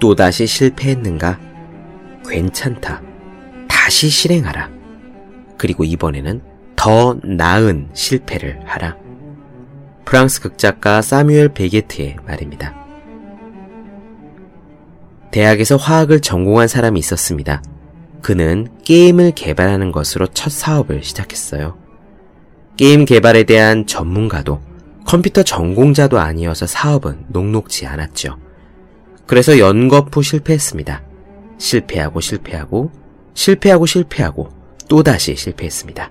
또다시 실패했는가? 괜찮다. 다시 실행하라. 그리고 이번에는 더 나은 실패를 하라. 프랑스 극작가 사뮤엘 베게트의 말입니다. 대학에서 화학을 전공한 사람이 있었습니다. 그는 게임을 개발하는 것으로 첫 사업을 시작했어요. 게임 개발에 대한 전문가도 컴퓨터 전공자도 아니어서 사업은 녹록지 않았죠. 그래서 연거푸 실패했습니다. 실패하고 실패하고 실패하고 실패하고 또다시 실패했습니다.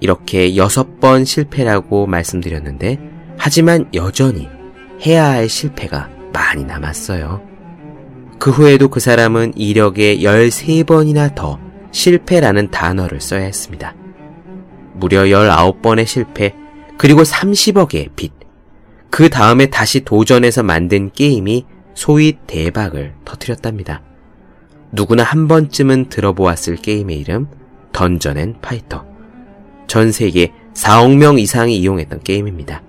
이렇게 여섯 번 실패라고 말씀드렸는데 하지만 여전히 해야 할 실패가 많이 남았어요. 그 후에도 그 사람은 이력에 13번이나 더 실패라는 단어를 써야 했습니다. 무려 19번의 실패, 그리고 30억의 빚. 그 다음에 다시 도전해서 만든 게임이 소위 대박을 터뜨렸답니다. 누구나 한 번쯤은 들어보았을 게임의 이름, 던전 앤 파이터. 전 세계 4억 명 이상이 이용했던 게임입니다.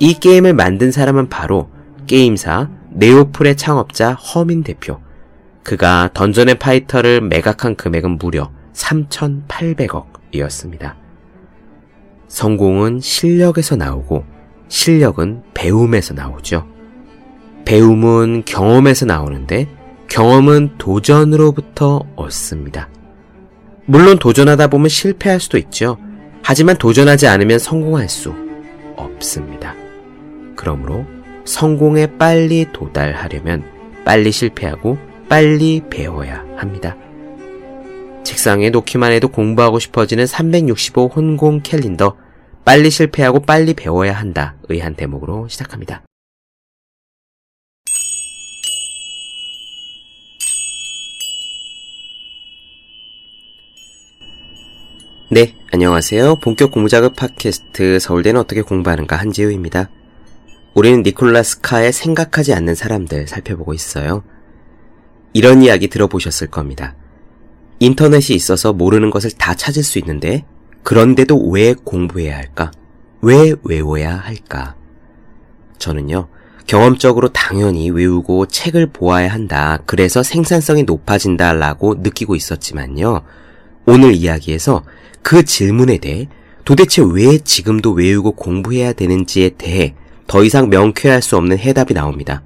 이 게임을 만든 사람은 바로 게임사 네오플의 창업자 허민 대표. 그가 던전 앤 파이터를 매각한 금액은 무려 3,800억이었습니다. 성공은 실력에서 나오고 실력은 배움에서 나오죠. 배움은 경험에서 나오는데 경험은 도전으로부터 얻습니다. 물론 도전하다 보면 실패할 수도 있죠. 하지만 도전하지 않으면 성공할 수 없습니다. 그러므로 성공에 빨리 도달하려면 빨리 실패하고 빨리 배워야 합니다. 책상에 놓기만 해도 공부하고 싶어지는 365 혼공 캘린더 빨리 실패하고 빨리 배워야 한다 의 한 대목으로 시작합니다. 네, 안녕하세요. 본격 공부작업 팟캐스트 서울대는 어떻게 공부하는가 한지우입니다. 우리는 니콜라스 카의 생각하지 않는 사람들 살펴보고 있어요. 이런 이야기 들어보셨을 겁니다. 인터넷이 있어서 모르는 것을 다 찾을 수 있는데, 그런데도 왜 공부해야 할까? 왜 외워야 할까? 저는요, 경험적으로 당연히 외우고 책을 보아야 한다. 그래서 생산성이 높아진다라고 느끼고 있었지만요. 오늘 이야기에서 그 질문에 대해 도대체 왜 지금도 외우고 공부해야 되는지에 대해 더 이상 명쾌할 수 없는 해답이 나옵니다.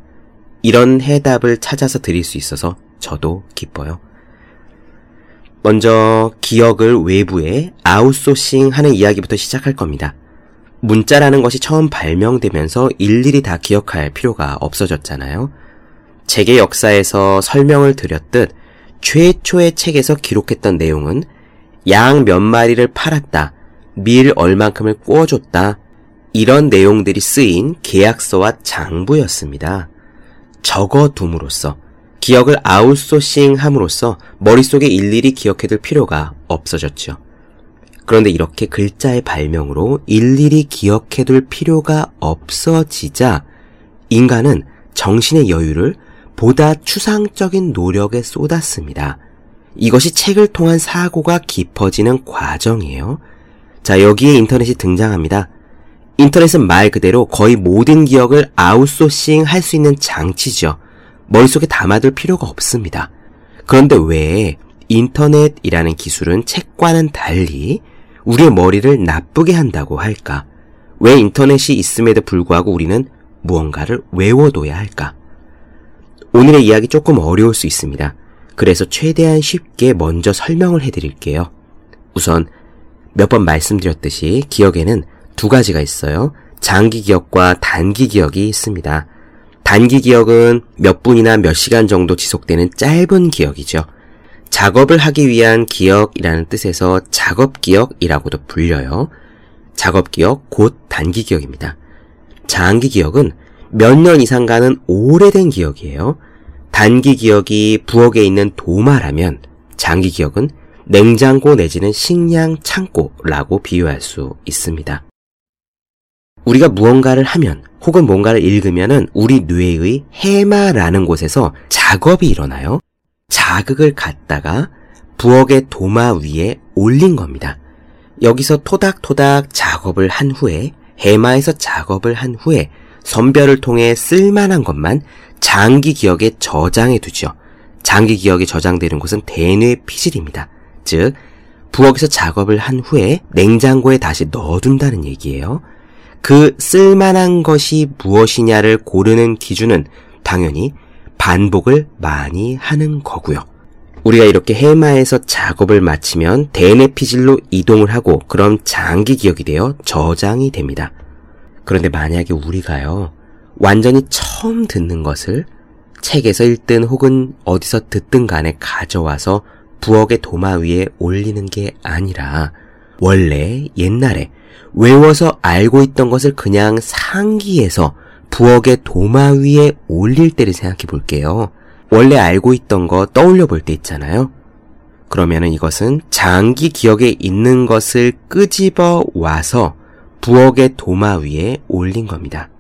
이런 해답을 찾아서 드릴 수 있어서 저도 기뻐요. 먼저 기억을 외부에 아웃소싱 하는 이야기부터 시작할 겁니다. 문자라는 것이 처음 발명되면서 일일이 다 기억할 필요가 없어졌잖아요. 책의 역사에서 설명을 드렸듯 최초의 책에서 기록했던 내용은 양 몇 마리를 팔았다, 밀 얼만큼을 구워줬다, 이런 내용들이 쓰인 계약서와 장부였습니다. 적어둠으로써 기억을 아웃소싱 함으로써 머릿속에 일일이 기억해둘 필요가 없어졌죠. 그런데 이렇게 글자의 발명으로 일일이 기억해둘 필요가 없어지자 인간은 정신의 여유를 보다 추상적인 노력에 쏟았습니다. 이것이 책을 통한 사고가 깊어지는 과정이에요. 자, 여기에 인터넷이 등장합니다. 인터넷은 말 그대로 거의 모든 기억을 아웃소싱 할 수 있는 장치죠. 머릿속에 담아둘 필요가 없습니다. 그런데 왜 인터넷이라는 기술은 책과는 달리 우리의 머리를 나쁘게 한다고 할까? 왜 인터넷이 있음에도 불구하고 우리는 무언가를 외워둬야 할까? 오늘의 이야기 조금 어려울 수 있습니다. 그래서 최대한 쉽게 먼저 설명을 해드릴게요. 우선 몇 번 말씀드렸듯이 기억에는 두 가지가 있어요. 장기 기억과 단기 기억이 있습니다. 단기 기억은 몇 분이나 몇 시간 정도 지속되는 짧은 기억이죠. 작업을 하기 위한 기억이라는 뜻에서 작업 기억이라고도 불려요. 작업 기억 곧 단기 기억입니다. 장기 기억은 몇 년 이상 가는 오래된 기억이에요. 단기 기억이 부엌에 있는 도마라면 장기 기억은 냉장고 내지는 식량 창고라고 비유할 수 있습니다. 우리가 무언가를 하면 혹은 뭔가를 읽으면은 우리 뇌의 해마라는 곳에서 작업이 일어나요. 자극을 갖다가 부엌의 도마 위에 올린 겁니다. 여기서 토닥토닥 작업을 한 후에 해마에서 작업을 한 후에 선별을 통해 쓸만한 것만 장기 기억에 저장해 두죠. 장기 기억에 저장되는 곳은 대뇌 피질입니다. 즉, 부엌에서 작업을 한 후에 냉장고에 다시 넣어둔다는 얘기예요. 그 쓸만한 것이 무엇이냐를 고르는 기준은 당연히 반복을 많이 하는 거고요. 우리가 이렇게 해마에서 작업을 마치면 대뇌 피질로 이동을 하고 그럼 장기 기억이 되어 저장이 됩니다. 그런데 만약에 우리가요, 완전히 처음 듣는 것을 책에서 읽든 혹은 어디서 듣든 간에 가져와서 부엌의 도마 위에 올리는 게 아니라 원래 옛날에 외워서 알고 있던 것을 그냥 상기해서 부엌의 도마 위에 올릴 때를 생각해 볼게요. 원래 알고 있던 거 떠올려 볼 때 있잖아요. 그러면은 이것은 장기 기억에 있는 것을 끄집어 와서 부엌의 도마 위에 올린 겁니다.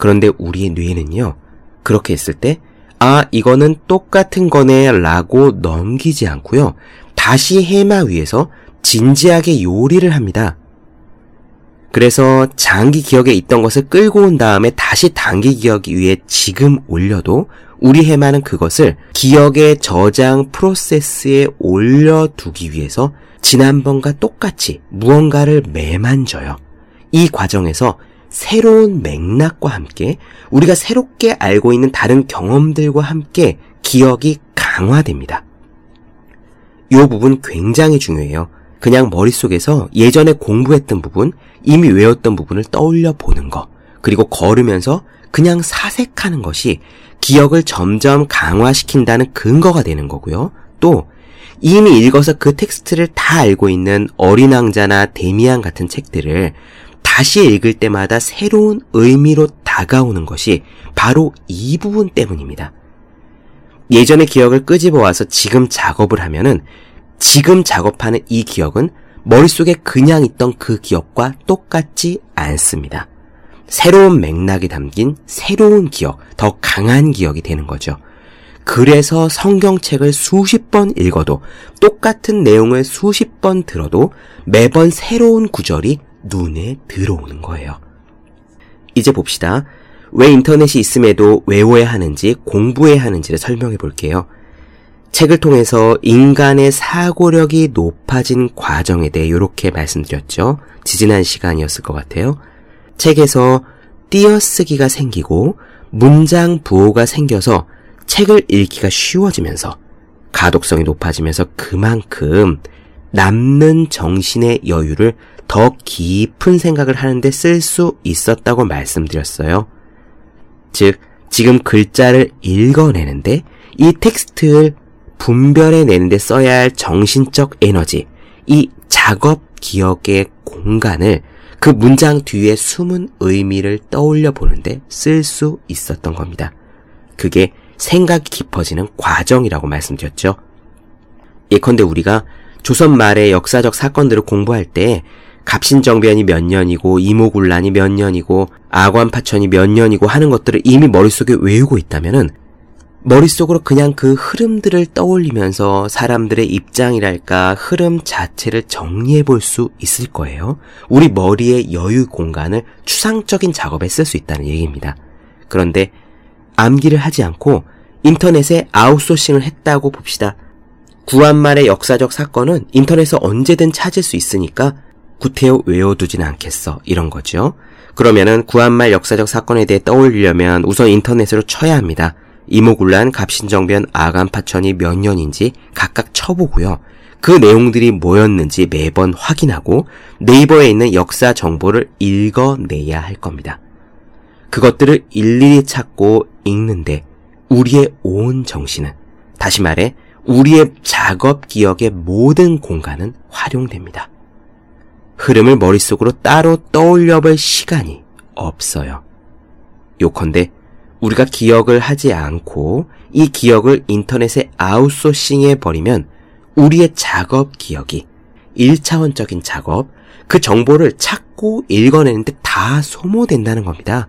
그런데 우리의 뇌는요, 그렇게 했을 때, 아, 이거는 똑같은 거네, 라고 넘기지 않고요, 다시 해마 위에서 진지하게 요리를 합니다. 그래서 장기 기억에 있던 것을 끌고 온 다음에 다시 단기 기억 위에 지금 올려도 우리 해마는 그것을 기억의 저장 프로세스에 올려두기 위해서 지난번과 똑같이 무언가를 매만져요. 이 과정에서 새로운 맥락과 함께 우리가 새롭게 알고 있는 다른 경험들과 함께 기억이 강화됩니다. 이 부분 굉장히 중요해요. 그냥 머릿속에서 예전에 공부했던 부분, 이미 외웠던 부분을 떠올려 보는 거, 그리고 걸으면서 그냥 사색하는 것이 기억을 점점 강화시킨다는 근거가 되는 거고요. 또 이미 읽어서 그 텍스트를 다 알고 있는 어린 왕자나 데미안 같은 책들을 다시 읽을 때마다 새로운 의미로 다가오는 것이 바로 이 부분 때문입니다. 예전의 기억을 끄집어 와서 지금 작업을 하면은 지금 작업하는 이 기억은 머릿속에 그냥 있던 그 기억과 똑같지 않습니다. 새로운 맥락이 담긴 새로운 기억, 더 강한 기억이 되는 거죠. 그래서 성경책을 수십 번 읽어도 똑같은 내용을 수십 번 들어도 매번 새로운 구절이 눈에 들어오는 거예요. 이제 봅시다. 왜 인터넷이 있음에도 외워야 하는지 공부해야 하는지를 설명해 볼게요. 책을 통해서 인간의 사고력이 높아진 과정에 대해 이렇게 말씀드렸죠. 지지난 시간이었을 것 같아요. 책에서 띄어쓰기가 생기고 문장 부호가 생겨서 책을 읽기가 쉬워지면서 가독성이 높아지면서 그만큼 남는 정신의 여유를 더 깊은 생각을 하는데 쓸 수 있었다고 말씀드렸어요. 즉, 지금 글자를 읽어내는데 이 텍스트를 분별해내는데 써야 할 정신적 에너지, 이 작업 기억의 공간을 그 문장 뒤에 숨은 의미를 떠올려 보는데 쓸 수 있었던 겁니다. 그게 생각이 깊어지는 과정이라고 말씀드렸죠. 예컨대 우리가 조선 말의 역사적 사건들을 공부할 때 갑신정변이 몇 년이고 이모군란이 몇 년이고 아관파천이 몇 년이고 하는 것들을 이미 머릿속에 외우고 있다면은 머릿속으로 그냥 그 흐름들을 떠올리면서 사람들의 입장이랄까 흐름 자체를 정리해 볼 수 있을 거예요. 우리 머리의 여유 공간을 추상적인 작업에 쓸 수 있다는 얘기입니다. 그런데 암기를 하지 않고 인터넷에 아웃소싱을 했다고 봅시다. 구한말의 역사적 사건은 인터넷에서 언제든 찾을 수 있으니까 구태여 외워두진 않겠어. 이런 거죠. 그러면은 구한말 역사적 사건에 대해 떠올리려면 우선 인터넷으로 쳐야 합니다. 이모군란, 갑신정변, 아간파천이 몇 년인지 각각 쳐보고요. 그 내용들이 뭐였는지 매번 확인하고 네이버에 있는 역사 정보를 읽어내야 할 겁니다. 그것들을 일일이 찾고 읽는데 우리의 온 정신은 다시 말해 우리의 작업 기억의 모든 공간은 활용됩니다. 흐름을 머릿속으로 따로 떠올려 볼 시간이 없어요. 요컨대 우리가 기억을 하지 않고 이 기억을 인터넷에 아웃소싱해 버리면 우리의 작업 기억이 1차원적인 작업, 그 정보를 찾고 읽어내는데 다 소모된다는 겁니다.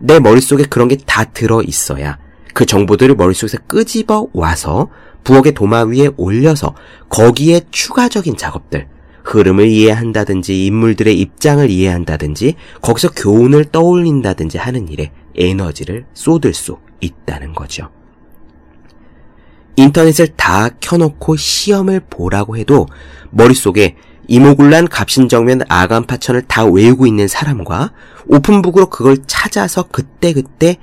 내 머릿속에 그런 게 다 들어 있어야 그 정보들을 머릿속에서 끄집어 와서 부엌의 도마 위에 올려서 거기에 추가적인 작업들, 흐름을 이해한다든지 인물들의 입장을 이해한다든지 거기서 교훈을 떠올린다든지 하는 일에 에너지를 쏟을 수 있다는 거죠. 인터넷을 다 켜놓고 시험을 보라고 해도 머릿속에 임오군란 갑신정변 아관파천을 다 외우고 있는 사람과 open book으로 그걸 찾아서 그때그때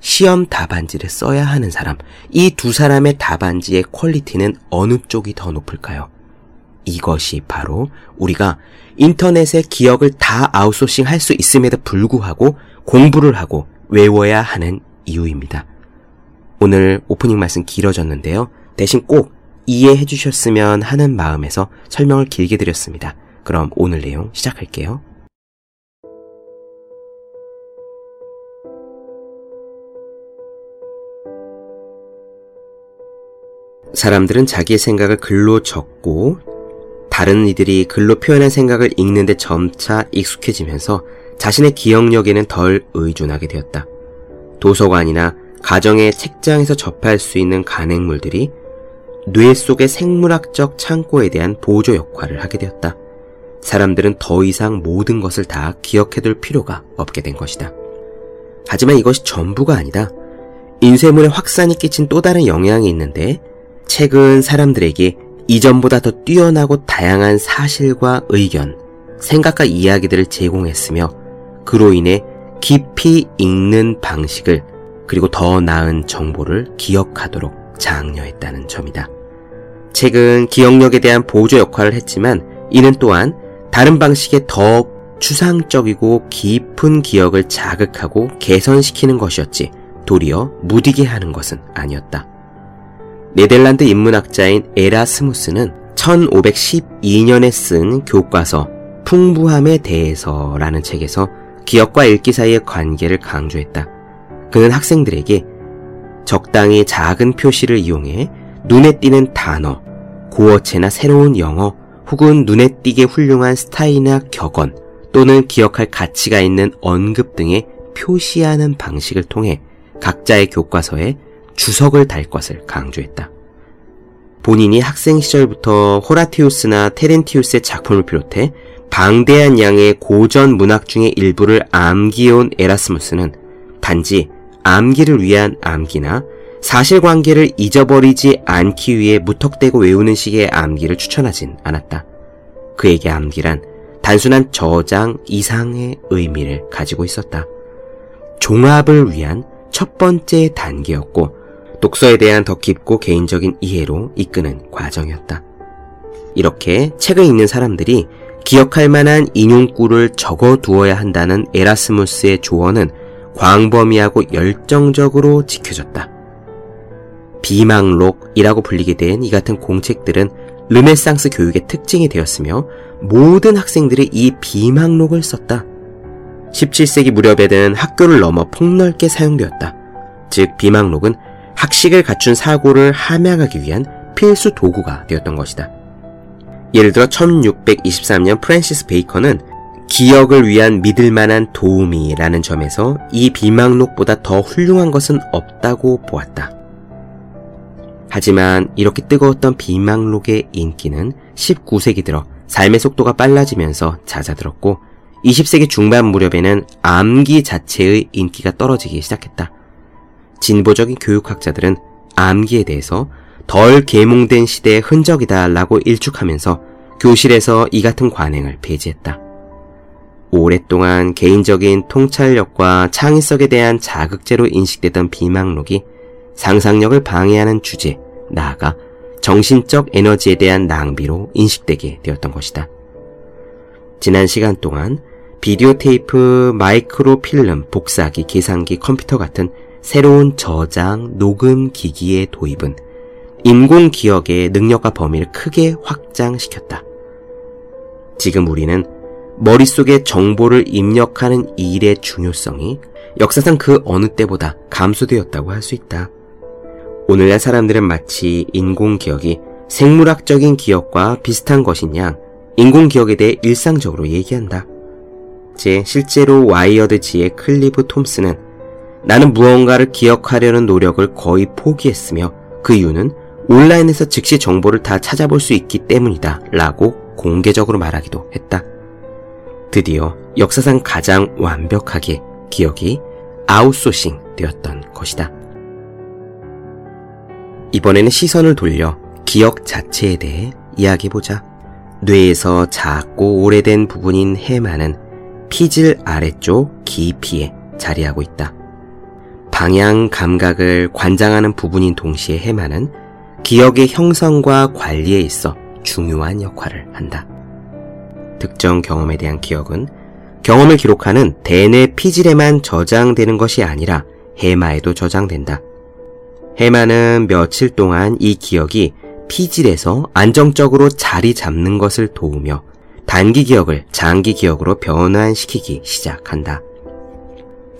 시험 답안지를 써야 하는 사람, 이 두 사람의 답안지의 quality는 어느 쪽이 더 높을까요? 이것이 바로 우리가 인터넷의 기억을 다 아웃소싱 할 수 있음에도 불구하고 공부를 하고 외워야 하는 이유입니다. 오늘 오프닝 말씀 길어졌는데요. 대신 꼭 이해해 주셨으면 하는 마음에서 설명을 길게 드렸습니다. 그럼 오늘 내용 시작할게요. 사람들은 자기의 생각을 글로 적고 다른 이들이 글로 표현한 생각을 읽는데 점차 익숙해지면서 자신의 기억력에는 덜 의존하게 되었다. 도서관이나 가정의 책장에서 접할 수 있는 간행물들이 뇌 속의 생물학적 창고에 대한 보조 역할을 하게 되었다. 사람들은 더 이상 모든 것을 다 기억해둘 필요가 없게 된 것이다. 하지만 이것이 전부가 아니다. 인쇄물의 확산이 끼친 또 다른 영향이 있는데 책은 사람들에게 이전보다 더 뛰어나고 다양한 사실과 의견, 생각과 이야기들을 제공했으며 그로 인해 깊이 읽는 방식을 그리고 더 나은 정보를 기억하도록 장려했다는 점이다. 책은 기억력에 대한 보조 역할을 했지만 이는 또한 다른 방식의 더 추상적이고 깊은 기억을 자극하고 개선시키는 것이었지 도리어 무디게 하는 것은 아니었다. 네덜란드 인문학자인 에라스무스는 1512년에 쓴 교과서 풍부함에 대해서라는 책에서 기억과 읽기 사이의 관계를 강조했다. 그는 학생들에게 적당히 작은 표시를 이용해 눈에 띄는 단어, 고어체나 새로운 영어, 혹은 눈에 띄게 훌륭한 스타일이나 격언 또는 기억할 가치가 있는 언급 등의 표시하는 방식을 통해 각자의 교과서에 주석을 달 것을 강조했다. 본인이 학생 시절부터 호라티우스나 테렌티우스의 작품을 비롯해 방대한 양의 고전 문학 중의 일부를 암기해온 에라스무스는 단지 암기를 위한 암기나 사실관계를 잊어버리지 않기 위해 무턱대고 외우는 식의 암기를 추천하진 않았다. 그에게 암기란 단순한 저장 이상의 의미를 가지고 있었다. 종합을 위한 첫 번째 단계였고 독서에 대한 더 깊고 개인적인 이해로 이끄는 과정이었다. 이렇게 책을 읽는 사람들이 기억할 만한 인용구를 적어 두어야 한다는 에라스무스의 조언은 광범위하고 열정적으로 지켜졌다. 비망록이라고 불리게 된 이 같은 공책들은 르네상스 교육의 특징이 되었으며 모든 학생들이 이 비망록을 썼다. 17세기 무렵에는 학교를 넘어 폭넓게 사용되었다. 즉 비망록은 학식을 갖춘 사고를 함양하기 위한 필수 도구가 되었던 것이다. 예를 들어 1623년 프랜시스 베이컨은 기억을 위한 믿을 만한 도움이라는 점에서 이 비망록보다 더 훌륭한 것은 없다고 보았다. 하지만 이렇게 뜨거웠던 비망록의 인기는 19세기 들어 삶의 속도가 빨라지면서 잦아들었고 20세기 중반 무렵에는 암기 자체의 인기가 떨어지기 시작했다. 진보적인 교육학자들은 암기에 대해서 덜 계몽된 시대의 흔적이다라고 일축하면서 교실에서 이 같은 관행을 배제했다. 오랫동안 개인적인 통찰력과 창의성에 대한 자극제로 인식되던 비망록이 상상력을 방해하는 주제, 나아가 정신적 에너지에 대한 낭비로 인식되게 되었던 것이다. 지난 시간 동안 비디오 테이프, 마이크로 필름, 복사기, 계산기, 컴퓨터 같은 새로운 저장, 녹음 기기의 도입은 인공 기억의 능력과 범위를 크게 확장시켰다. 지금 우리는 머릿속에 정보를 입력하는 일의 중요성이 역사상 그 어느 때보다 감소되었다고 할 수 있다. 오늘날 사람들은 마치 인공 기억이 생물학적인 기억과 비슷한 것인 양 인공 기억에 대해 일상적으로 얘기한다. 제 실제로 와이어드지의 클리브 톰슨은 나는 무언가를 기억하려는 노력을 거의 포기했으며 그 이유는 온라인에서 즉시 정보를 다 찾아볼 수 있기 때문이다 라고 공개적으로 말하기도 했다. 드디어 역사상 가장 완벽하게 기억이 아웃소싱 되었던 것이다. 이번에는 시선을 돌려 기억 자체에 대해 이야기해보자. 뇌에서 작고 오래된 부분인 해마는 피질 아래쪽 깊이에 자리하고 있다. 방향 감각을 관장하는 부분인 동시에 해마는 기억의 형성과 관리에 있어 중요한 역할을 한다. 특정 경험에 대한 기억은 경험을 기록하는 대뇌 피질에만 저장되는 것이 아니라 해마에도 저장된다. 해마는 며칠 동안 이 기억이 피질에서 안정적으로 자리 잡는 것을 도우며 단기 기억을 장기 기억으로 변환시키기 시작한다.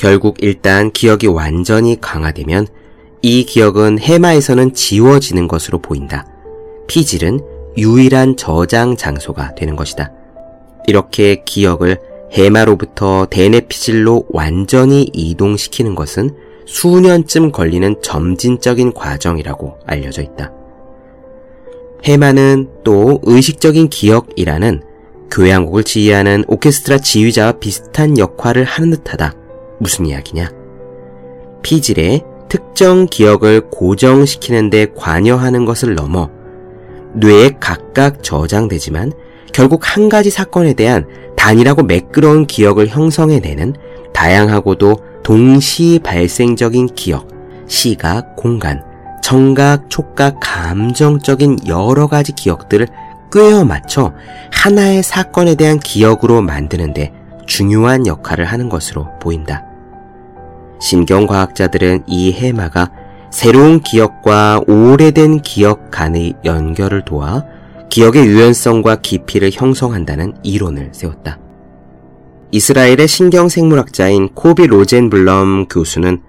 결국 일단 기억이 완전히 강화되면 이 기억은 해마에서는 지워지는 것으로 보인다. 피질은 유일한 저장 장소가 되는 것이다. 이렇게 기억을 해마로부터 대뇌 피질로 완전히 이동시키는 것은 수년쯤 걸리는 점진적인 과정이라고 알려져 있다. 해마는 또 의식적인 기억이라는 교향곡을 지휘하는 오케스트라 지휘자와 비슷한 역할을 하는 듯하다. 무슨 이야기냐? 피질의 특정 기억을 고정시키는데 관여하는 것을 넘어 뇌에 각각 저장되지만 결국 한 가지 사건에 대한 단일하고 매끄러운 기억을 형성해내는 다양하고도 동시 발생적인 기억, 시각, 공간, 청각, 촉각, 감정적인 여러 가지 기억들을 꿰어 맞춰 하나의 사건에 대한 기억으로 만드는데 중요한 역할을 하는 것으로 보인다. 신경과학자들은 이 해마가 새로운 기억과 오래된 기억 간의 연결을 도와 기억의 유연성과 깊이를 형성한다는 이론을 세웠다. 이스라엘의 신경생물학자인 코비 로젠블럼 교수는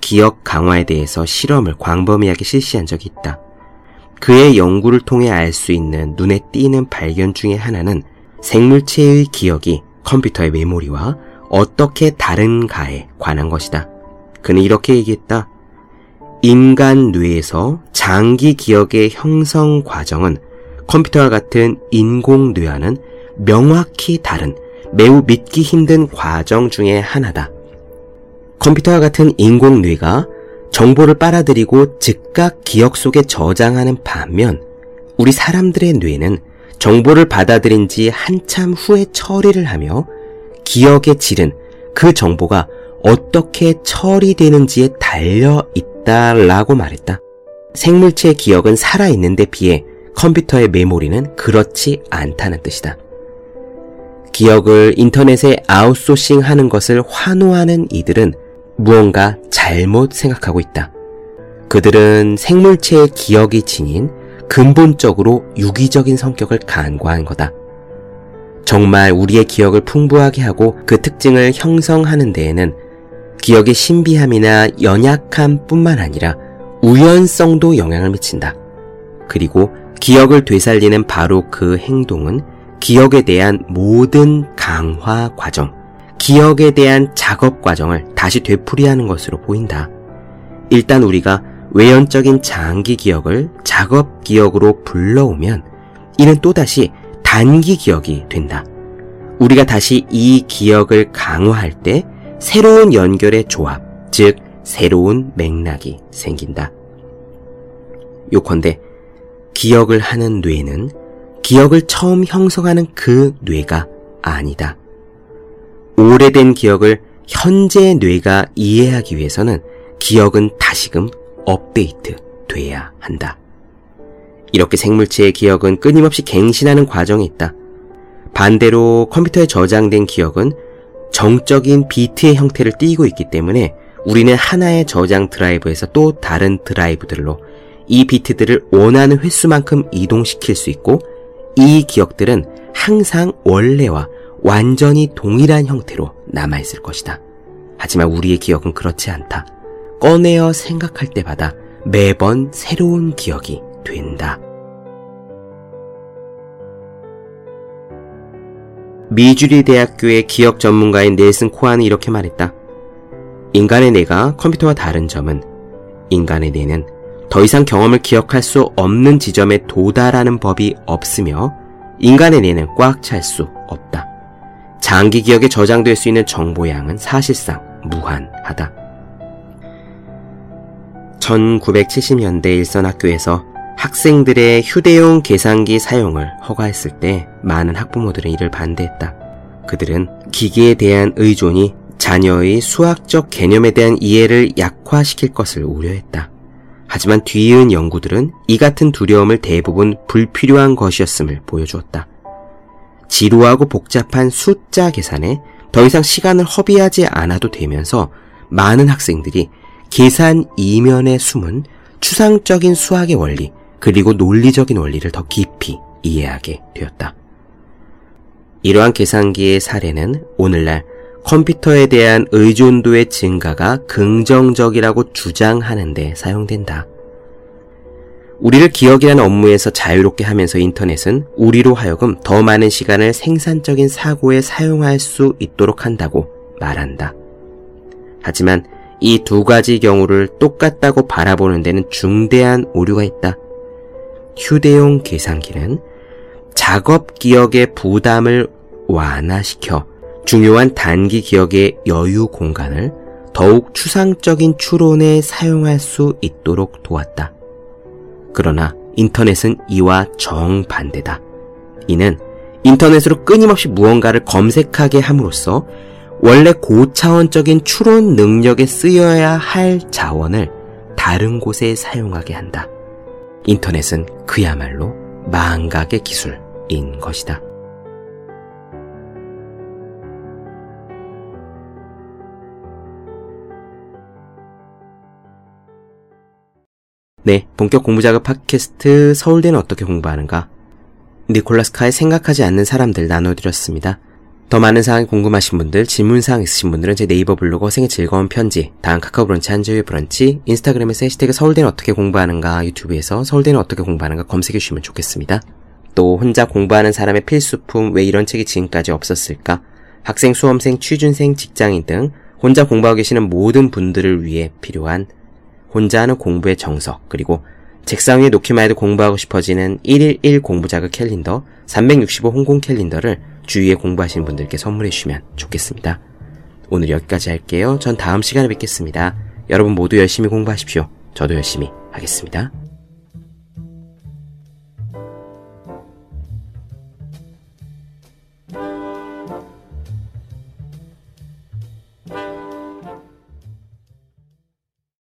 기억 강화에 대해서 실험을 광범위하게 실시한 적이 있다. 그의 연구를 통해 알 수 있는 눈에 띄는 발견 중의 하나는 생물체의 기억이 컴퓨터의 메모리와 어떻게 다른가에 관한 것이다. 그는 이렇게 얘기했다. 인간 뇌에서 장기 기억의 형성 과정은 컴퓨터와 같은 인공 뇌와는 명확히 다른 매우 믿기 힘든 과정 중의 하나다. 컴퓨터와 같은 인공 뇌가 정보를 빨아들이고 즉각 기억 속에 저장하는 반면 우리 사람들의 뇌는 정보를 받아들인 지 한참 후에 처리를 하며 기억의 질은 그 정보가 어떻게 처리되는지에 달려 있다라고 말했다. 생물체의 기억은 살아있는데 비해 컴퓨터의 메모리는 그렇지 않다는 뜻이다. 기억을 인터넷에 아웃소싱 하는 것을 환호하는 이들은 무언가 잘못 생각하고 있다. 그들은 생물체의 기억이 지닌 근본적으로 유기적인 성격을 간과한 거다. 정말 우리의 기억을 풍부하게 하고 그 특징을 형성하는 데에는 기억의 신비함이나 연약함 뿐만 아니라 우연성도 영향을 미친다. 그리고 기억을 되살리는 바로 그 행동은 기억에 대한 모든 강화 과정, 기억에 대한 작업 과정을 다시 되풀이하는 것으로 보인다. 일단 우리가 외연적인 장기 기억을 작업 기억으로 불러오면 이는 또다시 단기 기억이 된다. 우리가 다시 이 기억을 강화할 때 새로운 연결의 조합, 즉 새로운 맥락이 생긴다. 요컨대 기억을 하는 뇌는 기억을 처음 형성하는 그 뇌가 아니다. 오래된 기억을 현재 뇌가 이해하기 위해서는 기억은 다시금 업데이트 돼야 한다. 이렇게 생물체의 기억은 끊임없이 갱신하는 과정이 있다. 반대로 컴퓨터에 저장된 기억은 정적인 비트의 형태를 띠고 있기 때문에 우리는 하나의 저장 드라이브에서 또 다른 드라이브들로 이 비트들을 원하는 횟수만큼 이동시킬 수 있고 이 기억들은 항상 원래와 완전히 동일한 형태로 남아있을 것이다. 하지만 우리의 기억은 그렇지 않다. 꺼내어 생각할 때마다 매번 새로운 기억이 된다. 미주리 대학교의 기억 전문가인 넬슨 코아는 이렇게 말했다. 인간의 뇌가 컴퓨터와 다른 점은 인간의 뇌는 더 이상 경험을 기억할 수 없는 지점에 도달하는 법이 없으며 인간의 뇌는 꽉 찰 수 없다. 장기 기억에 저장될 수 있는 정보량은 사실상 무한하다. 1970년대 일선 학교에서 학생들의 휴대용 계산기 사용을 허가했을 때 많은 학부모들은 이를 반대했다. 그들은 기계에 대한 의존이 자녀의 수학적 개념에 대한 이해를 약화시킬 것을 우려했다. 하지만 뒤이은 연구들은 이 같은 두려움을 대부분 불필요한 것이었음을 보여주었다. 지루하고 복잡한 숫자 계산에 더 이상 시간을 허비하지 않아도 되면서 많은 학생들이 계산 이면에 숨은 추상적인 수학의 원리, 그리고 논리적인 원리를 더 깊이 이해하게 되었다. 이러한 계산기의 사례는 오늘날 컴퓨터에 대한 의존도의 증가가 긍정적이라고 주장하는데 사용된다. 우리를 기억이라는 업무에서 자유롭게 하면서 인터넷은 우리로 하여금 더 많은 시간을 생산적인 사고에 사용할 수 있도록 한다고 말한다. 하지만 이 두 가지 경우를 똑같다고 바라보는 데는 중대한 오류가 있다. 휴대용 계산기는 작업 기억의 부담을 완화시켜 중요한 단기 기억의 여유 공간을 더욱 추상적인 추론에 사용할 수 있도록 도왔다. 그러나 인터넷은 이와 정반대다. 이는 인터넷으로 끊임없이 무언가를 검색하게 함으로써 원래 고차원적인 추론 능력에 쓰여야 할 자원을 다른 곳에 사용하게 한다. 인터넷은 그야말로 망각의 기술인 것이다. 네, 본격 공부작업 팟캐스트 서울대는 어떻게 공부하는가? 니콜라스 카의 생각하지 않는 사람들 나눠드렸습니다. 더 많은 사항이 궁금하신 분들, 질문사항 있으신 분들은 제 네이버 블로그 생의 즐거운 편지, 다음 카카오 브런치 한주의 브런치, 인스타그램에서 해시태그 서울대는 어떻게 공부하는가, 유튜브에서 서울대는 어떻게 공부하는가 검색해 주시면 좋겠습니다. 또 혼자 공부하는 사람의 필수품 왜 이런 책이 지금까지 없었을까? 학생, 수험생, 취준생, 직장인 등 혼자 공부하고 계시는 모든 분들을 위해 필요한 혼자 하는 공부의 정석, 그리고 책상 위에 놓기만 해도 공부하고 싶어지는 1일1 공부 자극 캘린더, 365 홍콩 캘린더를 주위에 공부하시는 분들께 선물해 주시면 좋겠습니다. 오늘 여기까지 할게요. 전 다음 시간에 뵙겠습니다. 여러분 모두 열심히 공부하십시오. 저도 열심히 하겠습니다.